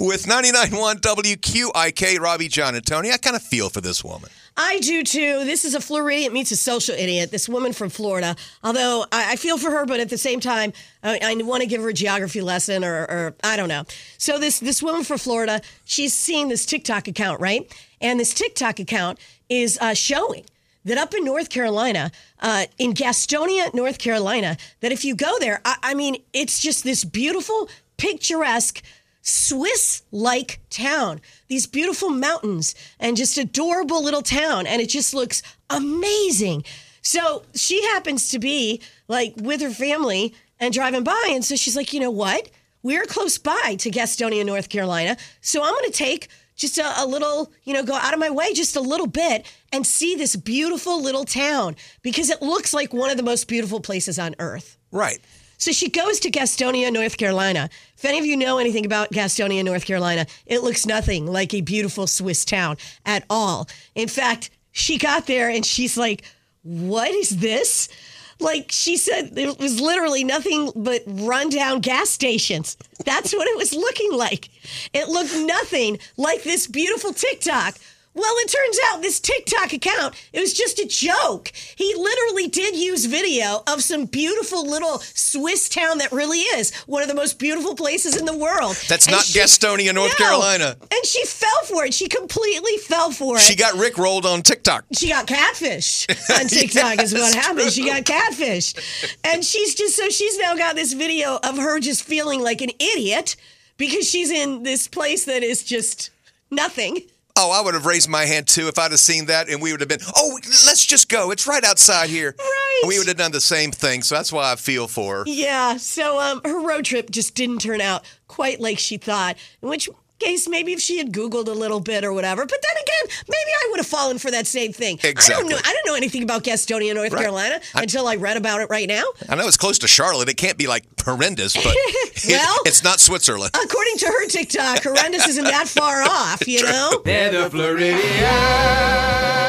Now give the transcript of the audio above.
With 99.1 WQIK, Robbie, John, and Tony, I kind of feel for this woman. I do too. This is a Floridian meets a social idiot. This woman from Florida. Although I, I feel for her, but at the same time, I, I want to give her a geography lesson, or, or I don't know. So this this woman from Florida, she's seeing this TikTok account, right? And this TikTok account is uh, showing that up in North Carolina, uh, in Gastonia, North Carolina, that if you go there, I, I mean, it's just this beautiful, picturesque. Swiss like town, these beautiful mountains, and just adorable little town. And it just looks amazing. So she happens to be like with her family and driving by. And so she's like, you know what? We're close by to Gastonia, North Carolina. So I'm going to take just a, a, little, you know, go out of my way just a little bit and see this beautiful little town because it looks like one of the most beautiful places on earth. Right. So she goes to Gastonia, North Carolina. If any of you know anything about Gastonia, North Carolina, it looks nothing like a beautiful Swiss town at all. In fact, she got there and she's like, What is this? Like she said, it was literally nothing but rundown gas stations. That's what it was looking like. It looked nothing like this beautiful TikTok well, it turns out this TikTok account, it was just a joke. He literally did use video of some beautiful little Swiss town that really is one of the most beautiful places in the world. That's and not she, Gastonia, North no, Carolina. And she fell for it. She completely fell for it. She got Rick rolled on TikTok. She got catfish on TikTok yeah, is what happened. True. She got catfish. And she's just so she's now got this video of her just feeling like an idiot because she's in this place that is just nothing. Oh, I would have raised my hand too if I'd have seen that, and we would have been, oh, let's just go. It's right outside here. Right. And we would have done the same thing. So that's why I feel for her. Yeah. So um, her road trip just didn't turn out quite like she thought, in which case, maybe if she had Googled a little bit or whatever. But then again, maybe I would have fallen for that same thing. Exactly. I don't know. I don't know anything about Gastonia, North right. Carolina, I, until I read about it right now. I know it's close to Charlotte. It can't be like horrendous, but well, it, it's not Switzerland. According to her TikTok, horrendous isn't that far off. You know. They're the Floridians.